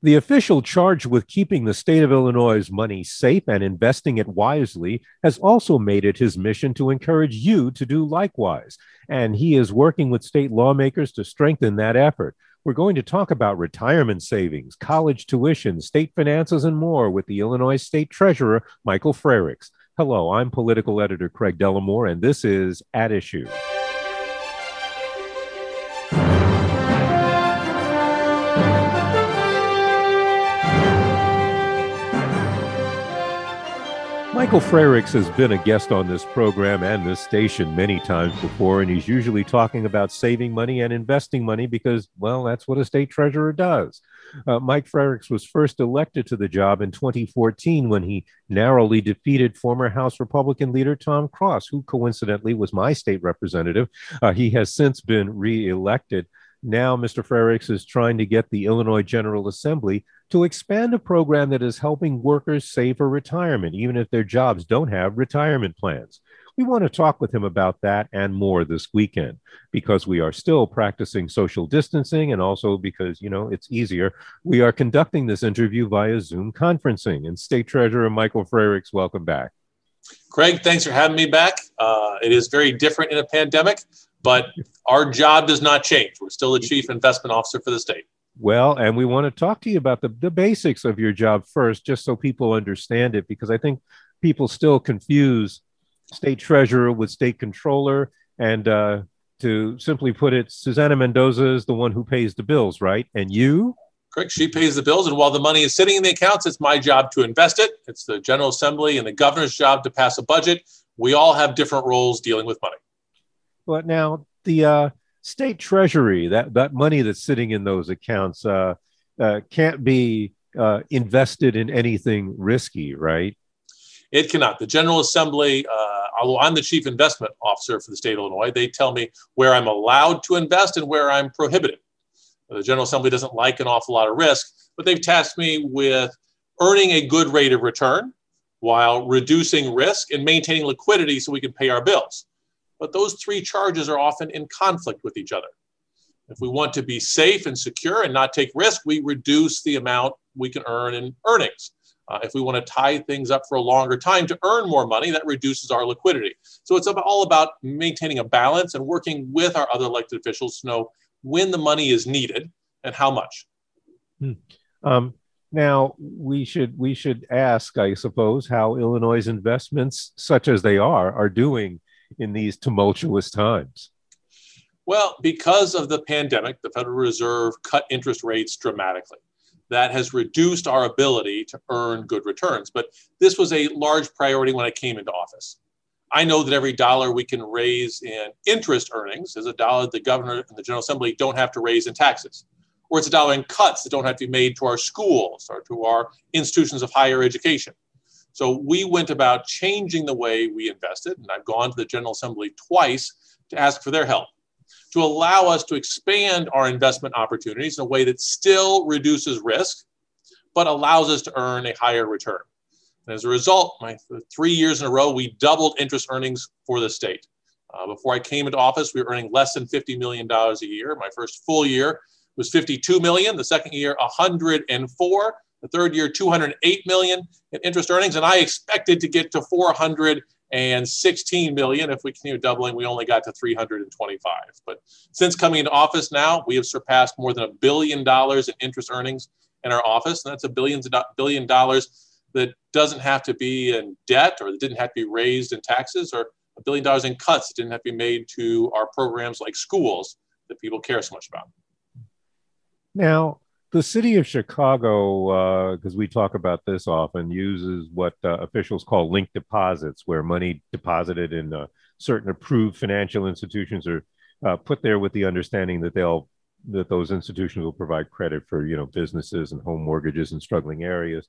The official charged with keeping the state of Illinois' money safe and investing it wisely has also made it his mission to encourage you to do likewise. And he is working with state lawmakers to strengthen that effort. We're going to talk about retirement savings, college tuition, state finances, and more with the Illinois State Treasurer, Michael Frerichs. Hello, I'm political editor Craig Dellimore, and this is At Issue. Michael Frerichs has been a guest on this program and this station many times before, and he's usually talking about saving money and investing money because, well, that's what a state treasurer does. Uh, Mike Frerichs was first elected to the job in 2014 when he narrowly defeated former House Republican leader Tom Cross, who coincidentally was my state representative. Uh, he has since been reelected. Now, Mr. Frerichs is trying to get the Illinois General Assembly to expand a program that is helping workers save for retirement, even if their jobs don't have retirement plans. We want to talk with him about that and more this weekend because we are still practicing social distancing and also because, you know, it's easier. We are conducting this interview via Zoom conferencing. And State Treasurer Michael Frerichs, welcome back. Craig, thanks for having me back. Uh, it is very different in a pandemic, but our job does not change. We're still the chief investment officer for the state. Well, and we want to talk to you about the, the basics of your job first, just so people understand it, because I think people still confuse state treasurer with state controller. And uh, to simply put it, Susana Mendoza is the one who pays the bills, right? And you? Correct. She pays the bills. And while the money is sitting in the accounts, it's my job to invest it. It's the General Assembly and the governor's job to pass a budget. We all have different roles dealing with money. But now, the uh, state treasury, that, that money that's sitting in those accounts, uh, uh, can't be uh, invested in anything risky, right? It cannot. The General Assembly, uh, although I'm the chief investment officer for the state of Illinois, they tell me where I'm allowed to invest and where I'm prohibited. The General Assembly doesn't like an awful lot of risk, but they've tasked me with earning a good rate of return while reducing risk and maintaining liquidity so we can pay our bills but those three charges are often in conflict with each other. If we want to be safe and secure and not take risk, we reduce the amount we can earn in earnings. Uh, if we want to tie things up for a longer time to earn more money, that reduces our liquidity. So it's all about maintaining a balance and working with our other elected officials to know when the money is needed and how much. Hmm. Um, now we should we should ask, I suppose, how Illinois' investments, such as they are, are doing in these tumultuous times? Well, because of the pandemic, the Federal Reserve cut interest rates dramatically. That has reduced our ability to earn good returns. But this was a large priority when I came into office. I know that every dollar we can raise in interest earnings is a dollar the governor and the General Assembly don't have to raise in taxes. Or it's a dollar in cuts that don't have to be made to our schools or to our institutions of higher education. So we went about changing the way we invested, and I've gone to the General Assembly twice to ask for their help to allow us to expand our investment opportunities in a way that still reduces risk, but allows us to earn a higher return. And as a result, my three years in a row, we doubled interest earnings for the state. Uh, before I came into office, we were earning less than $50 million a year. My first full year was 52 million. The second year, 104 the third year 208 million in interest earnings and i expected to get to 416 million. If we continue doubling we only got to 325 but since coming into office now we have surpassed more than a billion dollars in interest earnings in our office, and that's a billions billion dollars that doesn't have to be in debt or that didn't have to be raised in taxes or a billion dollars in cuts that didn't have to be made to our programs like schools that people care so much about. Now, the city of Chicago, because uh, we talk about this often, uses what uh, officials call link deposits, where money deposited in uh, certain approved financial institutions are uh, put there with the understanding that they'll that those institutions will provide credit for you know businesses and home mortgages in struggling areas.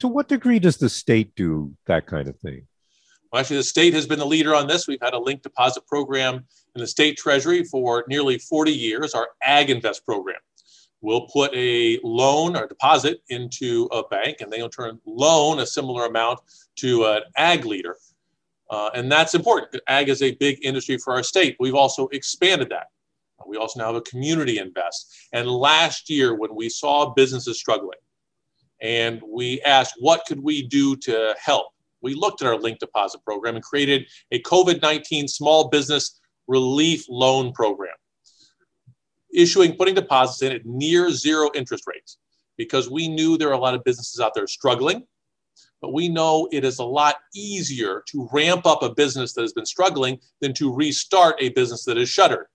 To what degree does the state do that kind of thing? Well, actually, the state has been the leader on this. We've had a link deposit program in the state treasury for nearly 40 years, our Ag Invest program. We'll put a loan or deposit into a bank, and they'll turn loan a similar amount to an ag leader. Uh, and that's important. Ag is a big industry for our state. We've also expanded that. We also now have a community invest. And last year, when we saw businesses struggling, and we asked, what could we do to help? We looked at our link deposit program and created a COVID 19 small business relief loan program, issuing, putting deposits in at near zero interest rates because we knew there are a lot of businesses out there struggling. But we know it is a lot easier to ramp up a business that has been struggling than to restart a business that is shuttered.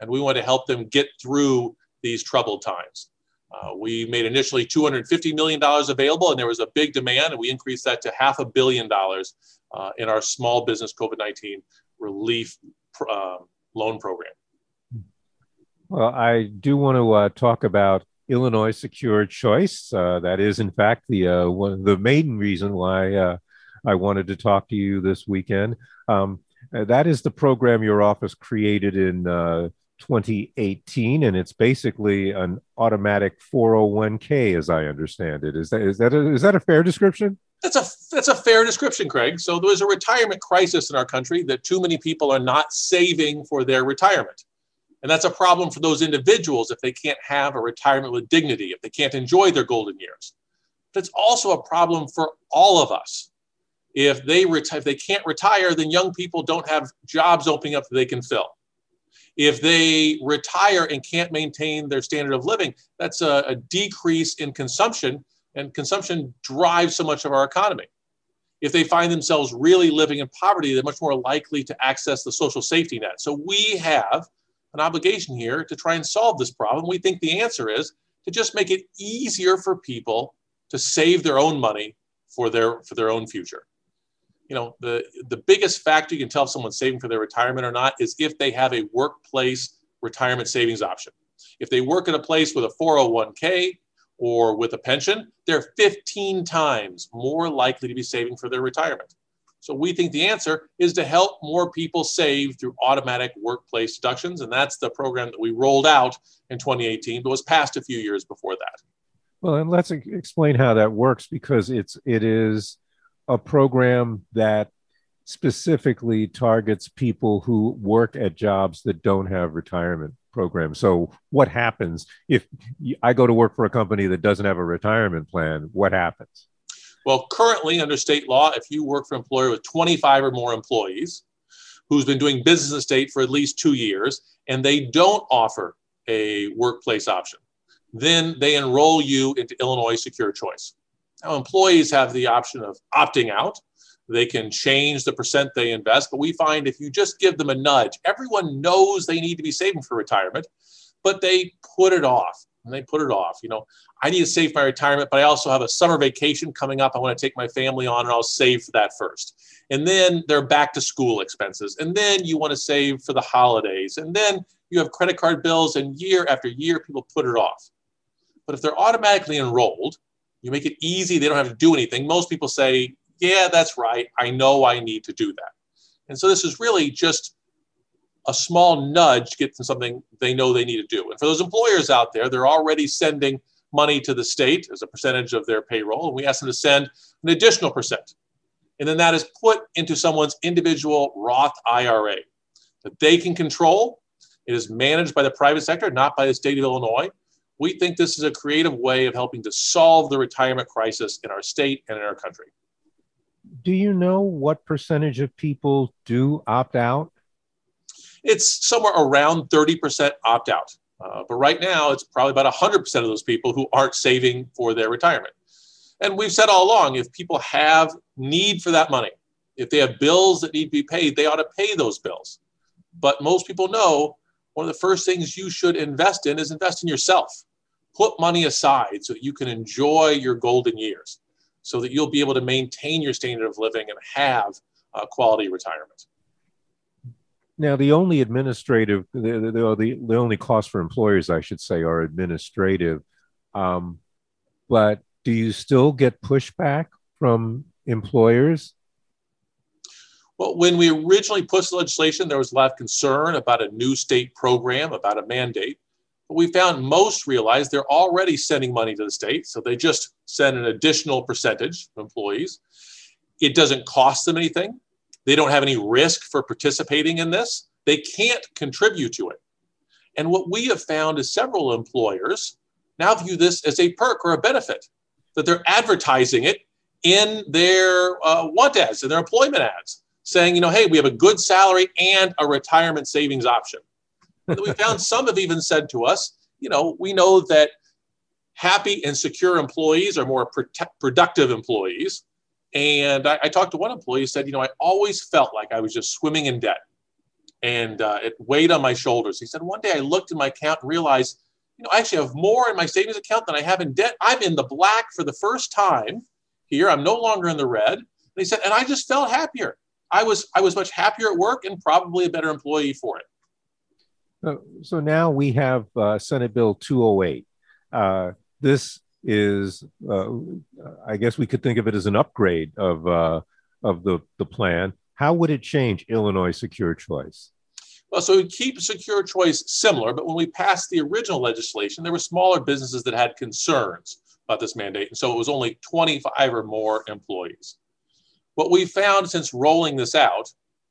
And we want to help them get through these troubled times. Uh, we made initially $250 million available, and there was a big demand, and we increased that to half a billion dollars uh, in our small business COVID 19 relief uh, loan program. Well, I do want to uh, talk about Illinois Secure Choice. Uh, that is, in fact, the uh, one the main reason why I wanted to talk to you this weekend. Um, that is the program your office created in 2018, and it's basically an automatic 401k, as I understand it. Is that is that a, is that a fair description? That's a that's a fair description, Craig. So there's a retirement crisis in our country that too many people are not saving for their retirement. And that's a problem for those individuals if they can't have a retirement with dignity, if they can't enjoy their golden years. It's also a problem for all of us. If they reti- if they can't retire, then young people don't have jobs opening up that they can fill. If they retire and can't maintain their standard of living, that's a, a decrease in consumption, and consumption drives so much of our economy. If they find themselves really living in poverty, they're much more likely to access the social safety net. So we have an obligation here to try and solve this problem. We think the answer is to just make it easier for people to save their own money for their for their own future you know, the, the biggest factor you can tell if someone's saving for their retirement or not is if they have a workplace retirement savings option. If they work at a place with a 401k or with a pension, they're 15 times more likely to be saving for their retirement. So we think the answer is to help more people save through automatic workplace deductions. And that's the program that we rolled out in 2018, but was passed a few years before that. Well, and let's explain how that works because it's it is a program that specifically targets people who work at jobs that don't have retirement programs. So, what happens if I go to work for a company that doesn't have a retirement plan? What happens? Well, currently, under state law, if you work for an employer with 25 or more employees who's been doing business in state for at least two years and they don't offer a workplace option, then they enroll you into Illinois Secure Choice. Now, employees have the option of opting out. They can change the percent they invest, but we find if you just give them a nudge, everyone knows they need to be saving for retirement, but they put it off and they put it off. You know, I need to save my retirement, but I also have a summer vacation coming up. I want to take my family on and I'll save for that first. And then they're back to school expenses. And then you want to save for the holidays. And then you have credit card bills, and year after year, people put it off. But if they're automatically enrolled, you make it easy. They don't have to do anything. Most people say, yeah, that's right. I know I need to do that. And so this is really just a small nudge get to something they know they need to do. And for those employers out there, they're already sending money to the state as a percentage of their payroll. And we ask them to send an additional percent. And then that is put into someone's individual Roth IRA that they can control. It is managed by the private sector, not by the state of Illinois. We think this is a creative way of helping to solve the retirement crisis in our state and in our country. Do you know what percentage of people do opt out? It's somewhere around 30% opt out. Uh, but right now, it's probably about 100% of those people who aren't saving for their retirement. And we've said all along if people have need for that money, if they have bills that need to be paid, they ought to pay those bills. But most people know one of the first things you should invest in is invest in yourself. Put money aside so that you can enjoy your golden years, so that you'll be able to maintain your standard of living and have a quality retirement. Now, the only administrative, the, the, the, the only costs for employers, I should say, are administrative. Um, but do you still get pushback from employers? Well, when we originally pushed the legislation, there was a lot of concern about a new state program, about a mandate. But we found most realize they're already sending money to the state, so they just send an additional percentage of employees. It doesn't cost them anything. They don't have any risk for participating in this. They can't contribute to it. And what we have found is several employers now view this as a perk or a benefit that they're advertising it in their uh, want ads, in their employment ads, saying, you know, hey, we have a good salary and a retirement savings option. And we found some have even said to us, you know, we know that happy and secure employees are more productive employees. And I, I, talked to one employee who said, you know, I always felt like I was just swimming in debt and uh, it weighed on my shoulders. He said, one day I looked in my account and realized you know, I actually have more in my savings account than I have in debt. I'm in the black for the first time here. I'm no longer in the red. And he said, and I just felt happier. I was I was much happier at work and probably a better employee for it. So, now we have uh, Senate Bill 208. Uh, this is, uh, I guess we could think of it as an upgrade of uh, of the the plan. How would it change Illinois secure choice? Well, so we keep secure choice similar, but when we passed the original legislation, there were smaller businesses that had concerns about this mandate. And so it was only 25 or more employees. What we found since rolling this out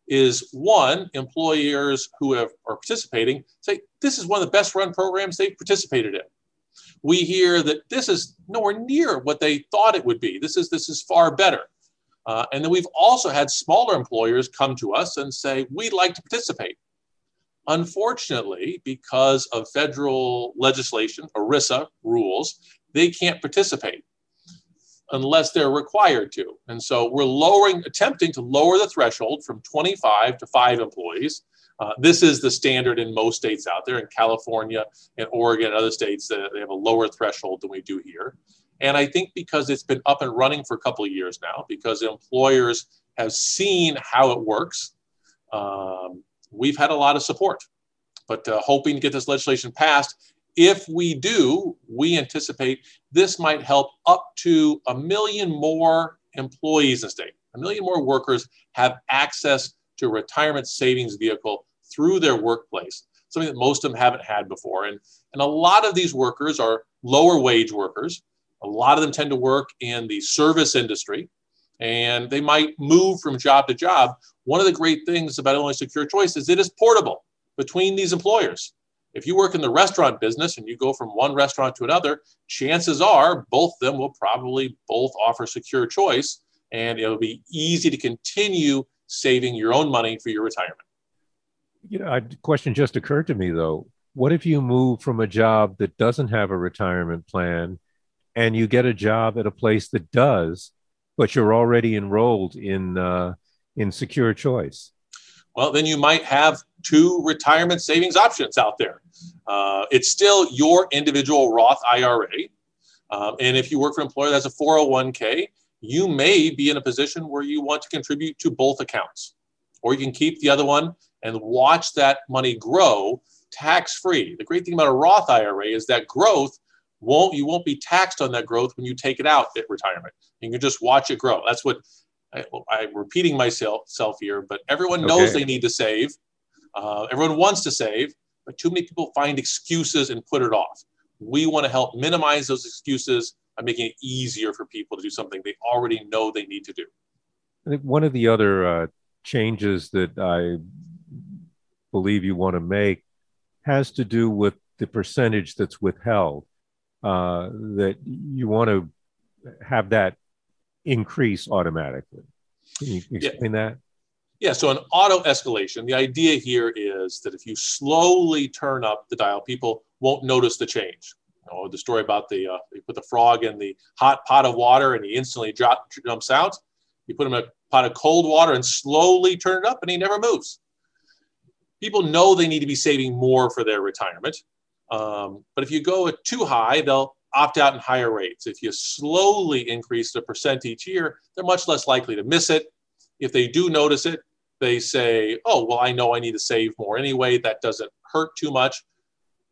is one, employers who have, are participating say, this is one of the best run programs they've participated in. We hear that this is nowhere near what they thought it would be. This is, this is far better. Uh, and then we've also had smaller employers come to us and say, we'd like to participate. Unfortunately, because of federal legislation, ERISA rules, they can't participate unless they're required to. And so we're lowering, attempting to lower the threshold from 25 to five employees. Uh, this is the standard in most states out there. In California and Oregon and other states, uh, they have a lower threshold than we do here. And I think because it's been up and running for a couple of years now, because employers have seen how it works, um, we've had a lot of support. But uh, hoping to get this legislation passed, if we do, we anticipate this might help up to a million more employees in the state. A million more workers have access to a retirement savings vehicle through their workplace, something that most of them haven't had before. And, and a lot of these workers are lower wage workers. A lot of them tend to work in the service industry and they might move from job to job. One of the great things about Illinois Secure Choice is it is portable between these employers. If you work in the restaurant business and you go from one restaurant to another, chances are both of them will probably both offer secure choice and it'll be easy to continue saving your own money for your retirement. You know, a question just occurred to me though. What if you move from a job that doesn't have a retirement plan and you get a job at a place that does, but you're already enrolled in uh, in secure choice? Well, then you might have two retirement savings options out there. Uh, it's still your individual Roth IRA. Um, and if you work for an employer that's a 401k, you may be in a position where you want to contribute to both accounts. Or you can keep the other one and watch that money grow tax free. The great thing about a Roth IRA is that growth won't you won't be taxed on that growth when you take it out at retirement. You can just watch it grow. That's what I, am repeating myself here, but everyone knows okay. they need to save. Uh, everyone wants to save, but too many people find excuses and put it off. We want to help minimize those excuses by making it easier for people to do something they already know they need to do. I think one of the other uh, changes that I believe you want to make has to do with the percentage that's withheld. Uh, that you want to have that increase automatically. Can you explain yeah. that? Yeah, so an auto escalation, the idea here is that if you slowly turn up the dial, people won't notice the change. Know, the story about the uh, you put the frog in the hot pot of water and he instantly drop, jumps out. You put him in a pot of cold water and slowly turn it up and he never moves. People know they need to be saving more for their retirement. Um, but if you go too high, they'll opt out in higher rates. If you slowly increase the percent each year, they're much less likely to miss it. If they do notice it, they say, oh, well, I know I need to save more anyway. That doesn't hurt too much.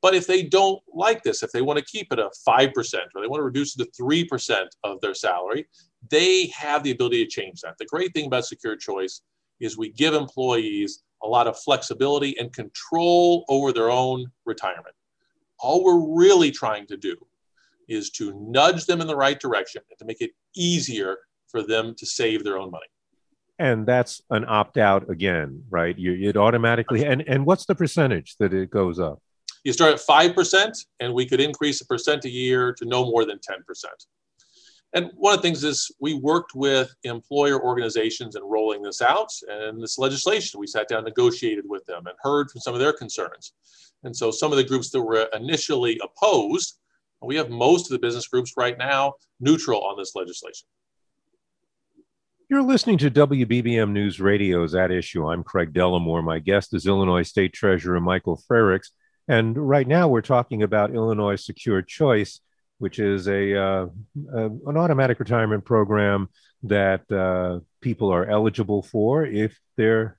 But if they don't like this, if they want to keep it a 5% or they want to reduce it to 3% of their salary, they have the ability to change that. The great thing about Secure Choice is we give employees a lot of flexibility and control over their own retirement. All we're really trying to do is to nudge them in the right direction and to make it easier for them to save their own money. And that's an opt out again, right? You, it automatically, and, and what's the percentage that it goes up? You start at 5%, and we could increase a percent a year to no more than 10%. And one of the things is we worked with employer organizations in rolling this out and this legislation. We sat down, negotiated with them, and heard from some of their concerns. And so some of the groups that were initially opposed, we have most of the business groups right now neutral on this legislation. You're listening to WBBM News Radio's At Issue. I'm Craig Dellimore. My guest is Illinois State Treasurer Michael Frerichs. And right now we're talking about Illinois Secure Choice which is a, uh, an automatic retirement program that uh, people are eligible for if their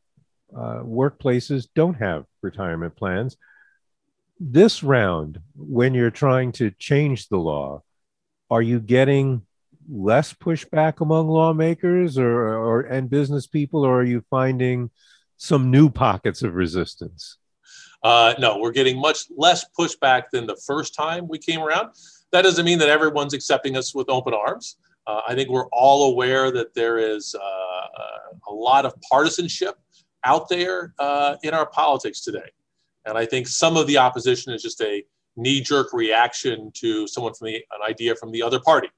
uh, workplaces don't have retirement plans. This round, when you're trying to change the law, are you getting less pushback among lawmakers or, or and business people, or are you finding some new pockets of resistance? Uh, no, we're getting much less pushback than the first time we came around. That doesn't mean that everyone's accepting us with open arms. Uh, I think we're all aware that there is uh, uh, a lot of partisanship out there uh, in our politics today. And I think some of the opposition is just a knee jerk reaction to someone from the, an idea from the other party.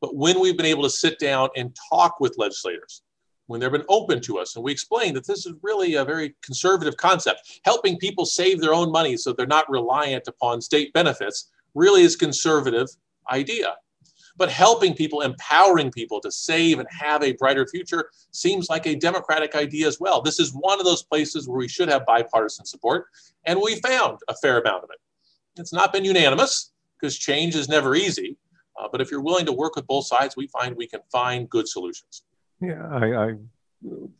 But when we've been able to sit down and talk with legislators, when they've been open to us, and we explain that this is really a very conservative concept, helping people save their own money so they're not reliant upon state benefits really is conservative idea. But helping people, empowering people to save and have a brighter future seems like a democratic idea as well. This is one of those places where we should have bipartisan support, and we found a fair amount of it. It's not been unanimous because change is never easy. Uh, but if you're willing to work with both sides, we find we can find good solutions. Yeah, I, I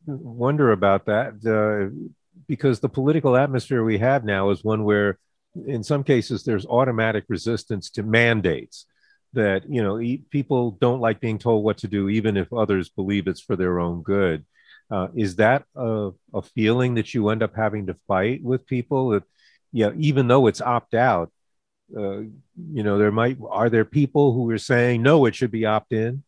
wonder about that uh, because the political atmosphere we have now is one where in some cases there's automatic resistance to mandates that you know people don't like being told what to do even if others believe it's for their own good. Uh, is that a, a, feeling that you end up having to fight with people that yeah even though it's opt out uh, you know there might are there people who are saying no it should be opt in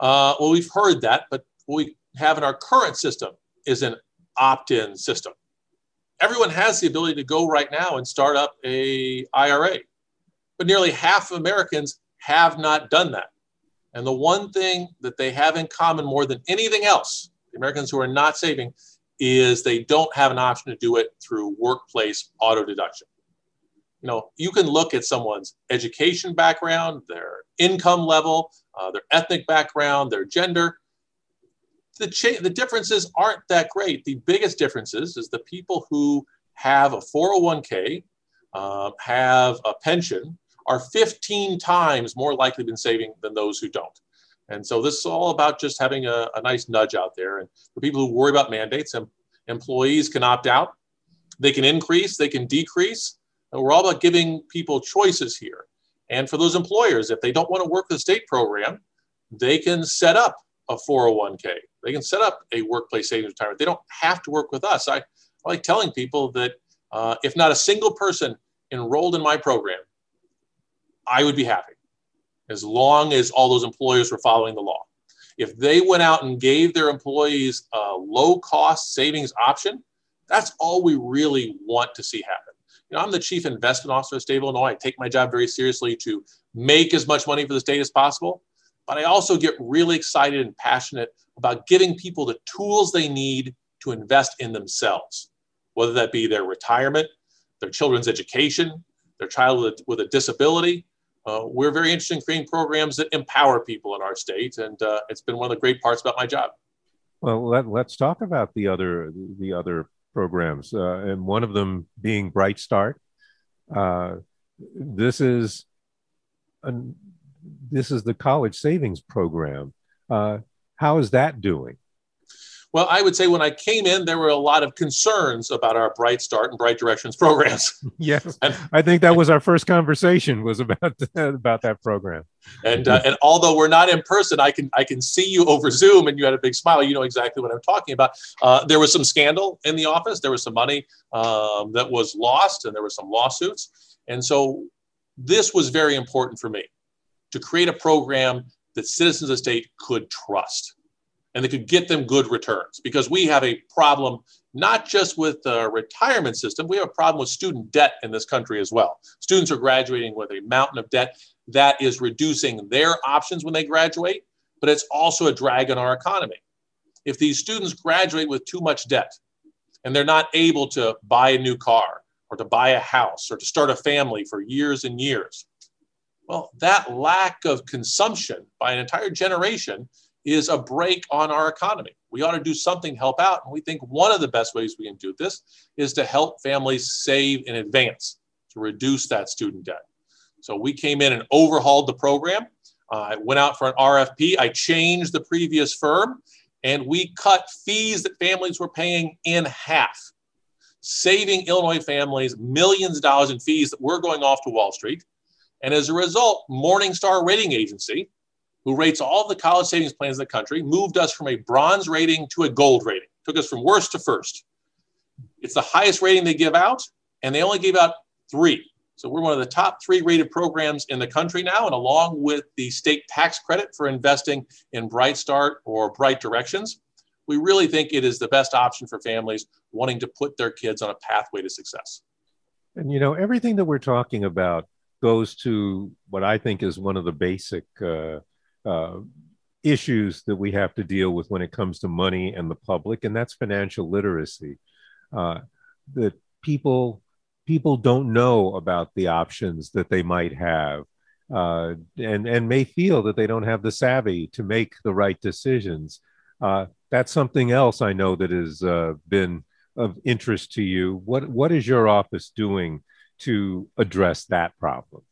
uh, well we've heard that but what we have in our current system is an opt in system everyone has the ability to go right now and start up a IRA. But nearly half of Americans have not done that. And the one thing that they have in common more than anything else, the Americans who are not saving, is they don't have an option to do it through workplace auto deduction. You know, you can look at someone's education background, their income level, uh, their ethnic background, their gender, the, cha- the differences aren't that great. The biggest differences is the people who have a 401k, uh, have a pension, are 15 times more likely to be saving than those who don't. And so this is all about just having a, a nice nudge out there. And for people who worry about mandates, and employees can opt out. They can increase, they can decrease. And we're all about giving people choices here. And for those employers, if they don't want to work with the state program, they can set up a 401k. They can set up a workplace savings retirement. They don't have to work with us. I, I like telling people that uh, if not a single person enrolled in my program, I would be happy as long as all those employers were following the law. If they went out and gave their employees a low cost savings option, that's all we really want to see happen. Know, I'm the chief investment officer of state of Illinois. I take my job very seriously to make as much money for the state as possible. But I also get really excited and passionate about giving people the tools they need to invest in themselves, whether that be their retirement, their children's education, their child with, with a disability. Uh, we're very interested in creating programs that empower people in our state, and uh, it's been one of the great parts about my job. Well, let, us talk about the other the other programs, uh, and one of them being Bright Start. Uh, this is an, this is the college savings program. Uh, how is that doing? Well, I would say when I came in, there were a lot of concerns about our Bright Start and Bright Directions programs. yes, and, I think that was our first conversation was about about that program. And uh, and although we're not in person, I can I can see you over Zoom, and you had a big smile. You know exactly what I'm talking about. Uh, there was some scandal in the office. There was some money um, that was lost, and there were some lawsuits. And so this was very important for me to create a program that citizens of the state could trust and they could get them good returns because we have a problem not just with the retirement system, we have a problem with student debt in this country as well. Students are graduating with a mountain of debt that is reducing their options when they graduate, but it's also a drag on our economy. If these students graduate with too much debt and they're not able to buy a new car or to buy a house or to start a family for years and years, well, that lack of consumption by an entire generation is a break on our economy. We ought to do something to help out. And we think one of the best ways we can do this is to help families save in advance to reduce that student debt. So we came in and overhauled the program. Uh, I went out for an RFP. I changed the previous firm and we cut fees that families were paying in half, saving Illinois families millions of dollars in fees that were going off to Wall Street. And as a result, Morningstar Rating Agency, who rates all the college savings plans in the country, moved us from a bronze rating to a gold rating, took us from worst to first. It's the highest rating they give out, and they only gave out three. So we're one of the top three rated programs in the country now, and along with the state tax credit for investing in Bright Start or Bright Directions, we really think it is the best option for families wanting to put their kids on a pathway to success. And you know, everything that we're talking about goes to what I think is one of the basic uh, uh, issues that we have to deal with when it comes to money and the public, and that's financial literacy. Uh, that people people don't know about the options that they might have, uh, and and may feel that they don't have the savvy to make the right decisions. Uh, that's something else I know that has uh, been of interest to you. What what is your office doing to address that problem?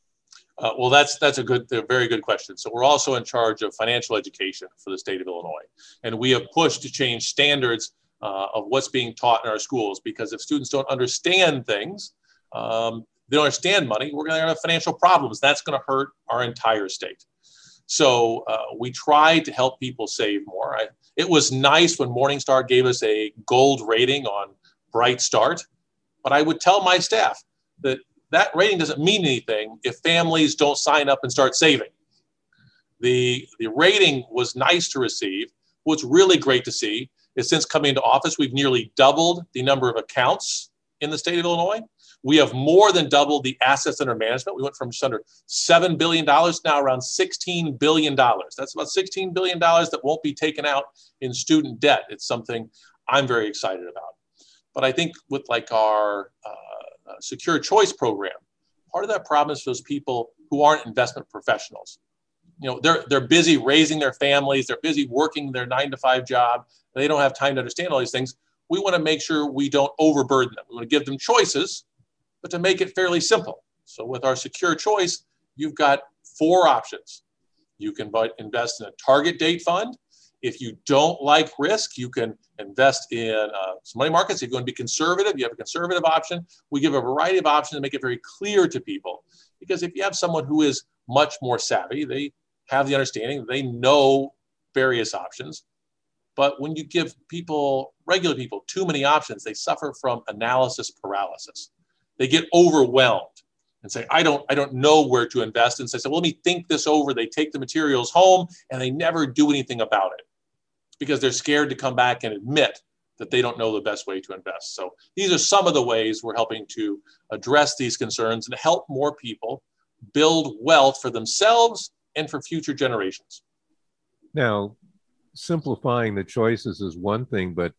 Uh, well, that's that's a good, a very good question. So we're also in charge of financial education for the state of Illinois, and we have pushed to change standards uh, of what's being taught in our schools because if students don't understand things, um, they don't understand money, we're going to have financial problems. That's going to hurt our entire state. So uh, we try to help people save more. I, it was nice when Morningstar gave us a gold rating on Bright Start, but I would tell my staff that that rating doesn't mean anything if families don't sign up and start saving. The, the rating was nice to receive. What's really great to see is since coming into office, we've nearly doubled the number of accounts in the state of Illinois. We have more than doubled the assets under management. We went from just under $7 billion now around $16 billion. That's about $16 billion that won't be taken out in student debt. It's something I'm very excited about. But I think with like our uh, Uh, secure choice program. Part of that problem is those people who aren't investment professionals. You know, they're they're busy raising their families, they're busy working their nine to five job, they don't have time to understand all these things. We want to make sure we don't overburden them. We want to give them choices, but to make it fairly simple. So with our secure choice, you've got four options. You can invest in a target date fund, if you don't like risk, you can invest in uh, some money markets. If you want to be conservative, you have a conservative option. We give a variety of options to make it very clear to people. Because if you have someone who is much more savvy, they have the understanding, they know various options. But when you give people, regular people, too many options, they suffer from analysis paralysis. They get overwhelmed and say, I don't, I don't know where to invest. And say, so, well, let me think this over. They take the materials home and they never do anything about it because they're scared to come back and admit that they don't know the best way to invest. So these are some of the ways we're helping to address these concerns and help more people build wealth for themselves and for future generations. Now, simplifying the choices is one thing, but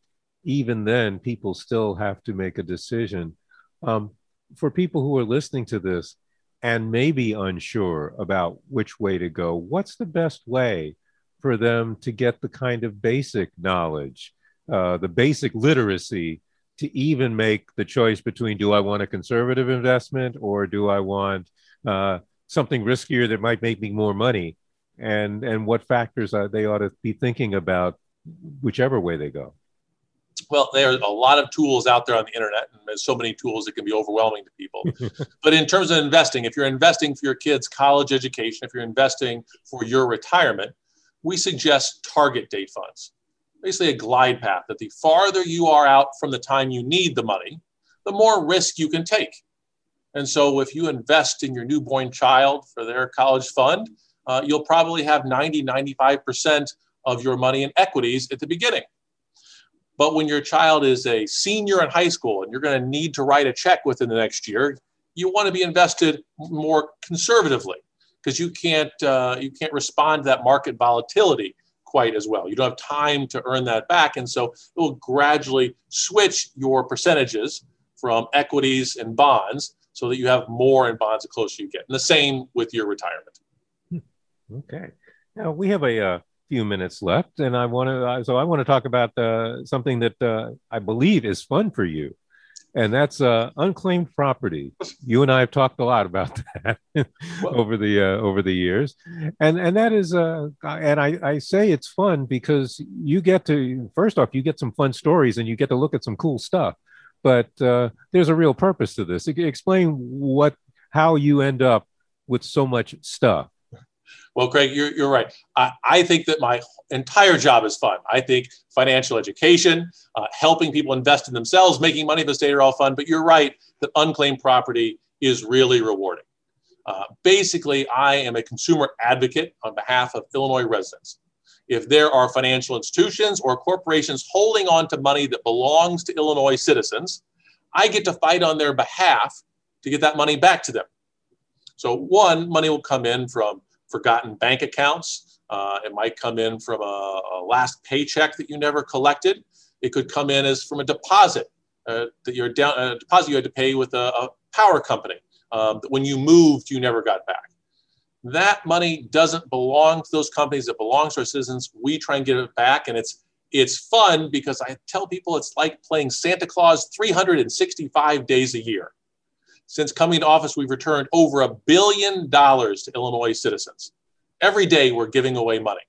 even then, people still have to make a decision. Um, for people who are listening to this and maybe unsure about which way to go, what's the best way for them to get the kind of basic knowledge, uh, the basic literacy to even make the choice between do I want a conservative investment or do I want uh, something riskier that might make me more money? And, and what factors are they ought to be thinking about, whichever way they go. Well, there are a lot of tools out there on the internet, and there's so many tools that can be overwhelming to people. but in terms of investing, if you're investing for your kids' college education, if you're investing for your retirement, we suggest target date funds. Basically, a glide path that the farther you are out from the time you need the money, the more risk you can take. And so, if you invest in your newborn child for their college fund, uh, you'll probably have 90, 95% of your money in equities at the beginning. But when your child is a senior in high school and you're going to need to write a check within the next year, you want to be invested more conservatively because you can't uh, you can't respond to that market volatility quite as well. You don't have time to earn that back, and so it will gradually switch your percentages from equities and bonds so that you have more in bonds the closer you get. And the same with your retirement. Okay. Now we have a uh, few minutes left, and I want to. Uh, so I want to talk about uh, something that uh, I believe is fun for you, and that's uh, unclaimed property. You and I have talked a lot about that over the uh, over the years, and and that is uh, and I, I say it's fun because you get to first off you get some fun stories and you get to look at some cool stuff, but uh, there's a real purpose to this. Explain what how you end up with so much stuff. Well, Craig, you're, you're right. I, I think that my entire job is fun. I think financial education, uh, helping people invest in themselves, making money for the state are all fun. But you're right that unclaimed property is really rewarding. Uh, basically, I am a consumer advocate on behalf of Illinois residents. If there are financial institutions or corporations holding on to money that belongs to Illinois citizens, I get to fight on their behalf to get that money back to them. So, one, money will come in from forgotten bank accounts. Uh, it might come in from a, a, last paycheck that you never collected. It could come in as from a deposit uh, that you're down a deposit you had to pay with a, a power company um, that when you moved you never got back. That money doesn't belong to those companies. It belongs to our citizens. We try and get it back, and it's it's fun because I tell people it's like playing Santa Claus 365 days a year. Since coming to office, we've returned over a billion dollars to Illinois citizens. Every day, we're giving away money.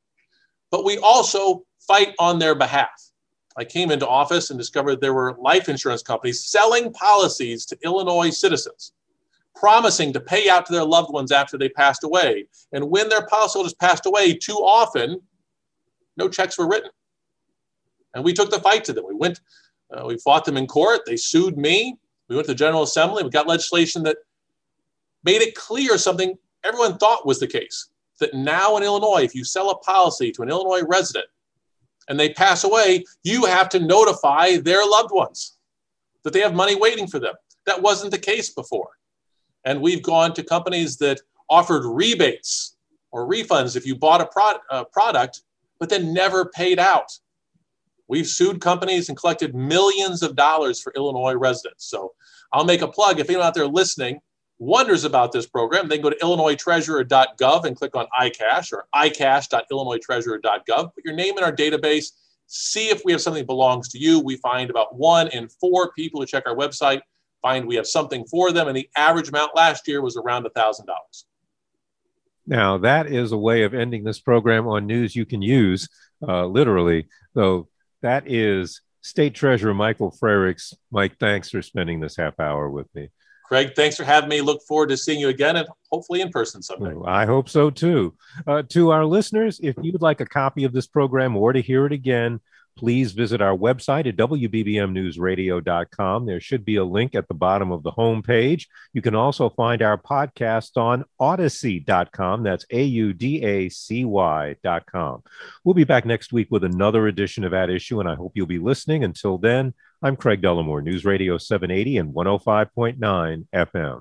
But we also fight on their behalf. I came into office and discovered there were life insurance companies selling policies to Illinois citizens, promising to pay out to their loved ones after they passed away. And when their policyholders passed away, too often, no checks were written. And we took the fight to them. We went, uh, we fought them in court. They sued me. We went to the General Assembly. We got legislation that made it clear something everyone thought was the case that now in Illinois, if you sell a policy to an Illinois resident and they pass away, you have to notify their loved ones that they have money waiting for them. That wasn't the case before. And we've gone to companies that offered rebates or refunds if you bought a, pro- a uh, product, but then never paid out. We've sued companies and collected millions of dollars for Illinois residents. So I'll make a plug. If anyone out there listening wonders about this program, they can go to illinoistreasurer.gov and click on iCash or icash.illinoistreasurer.gov. Put your name in our database. See if we have something that belongs to you. We find about one in four people who check our website find we have something for them, and the average amount last year was around $1,000. Now, that is a way of ending this program on news you can use, uh, literally. So that is State Treasurer Michael Frerichs. Mike, thanks for spending this half hour with me. Craig, thanks for having me. Look forward to seeing you again and hopefully in person someday. I hope so too. Uh, to our listeners, if you would like a copy of this program or to hear it again, please visit our website at WBBMNewsRadio.com. There should be a link at the bottom of the homepage. You can also find our podcast on Audacy.com. That's A U D A C Y.com. We'll be back next week with another edition of At Issue, and I hope you'll be listening. Until then, I'm Craig Dellimore, News Radio 780 and 105.9 FM.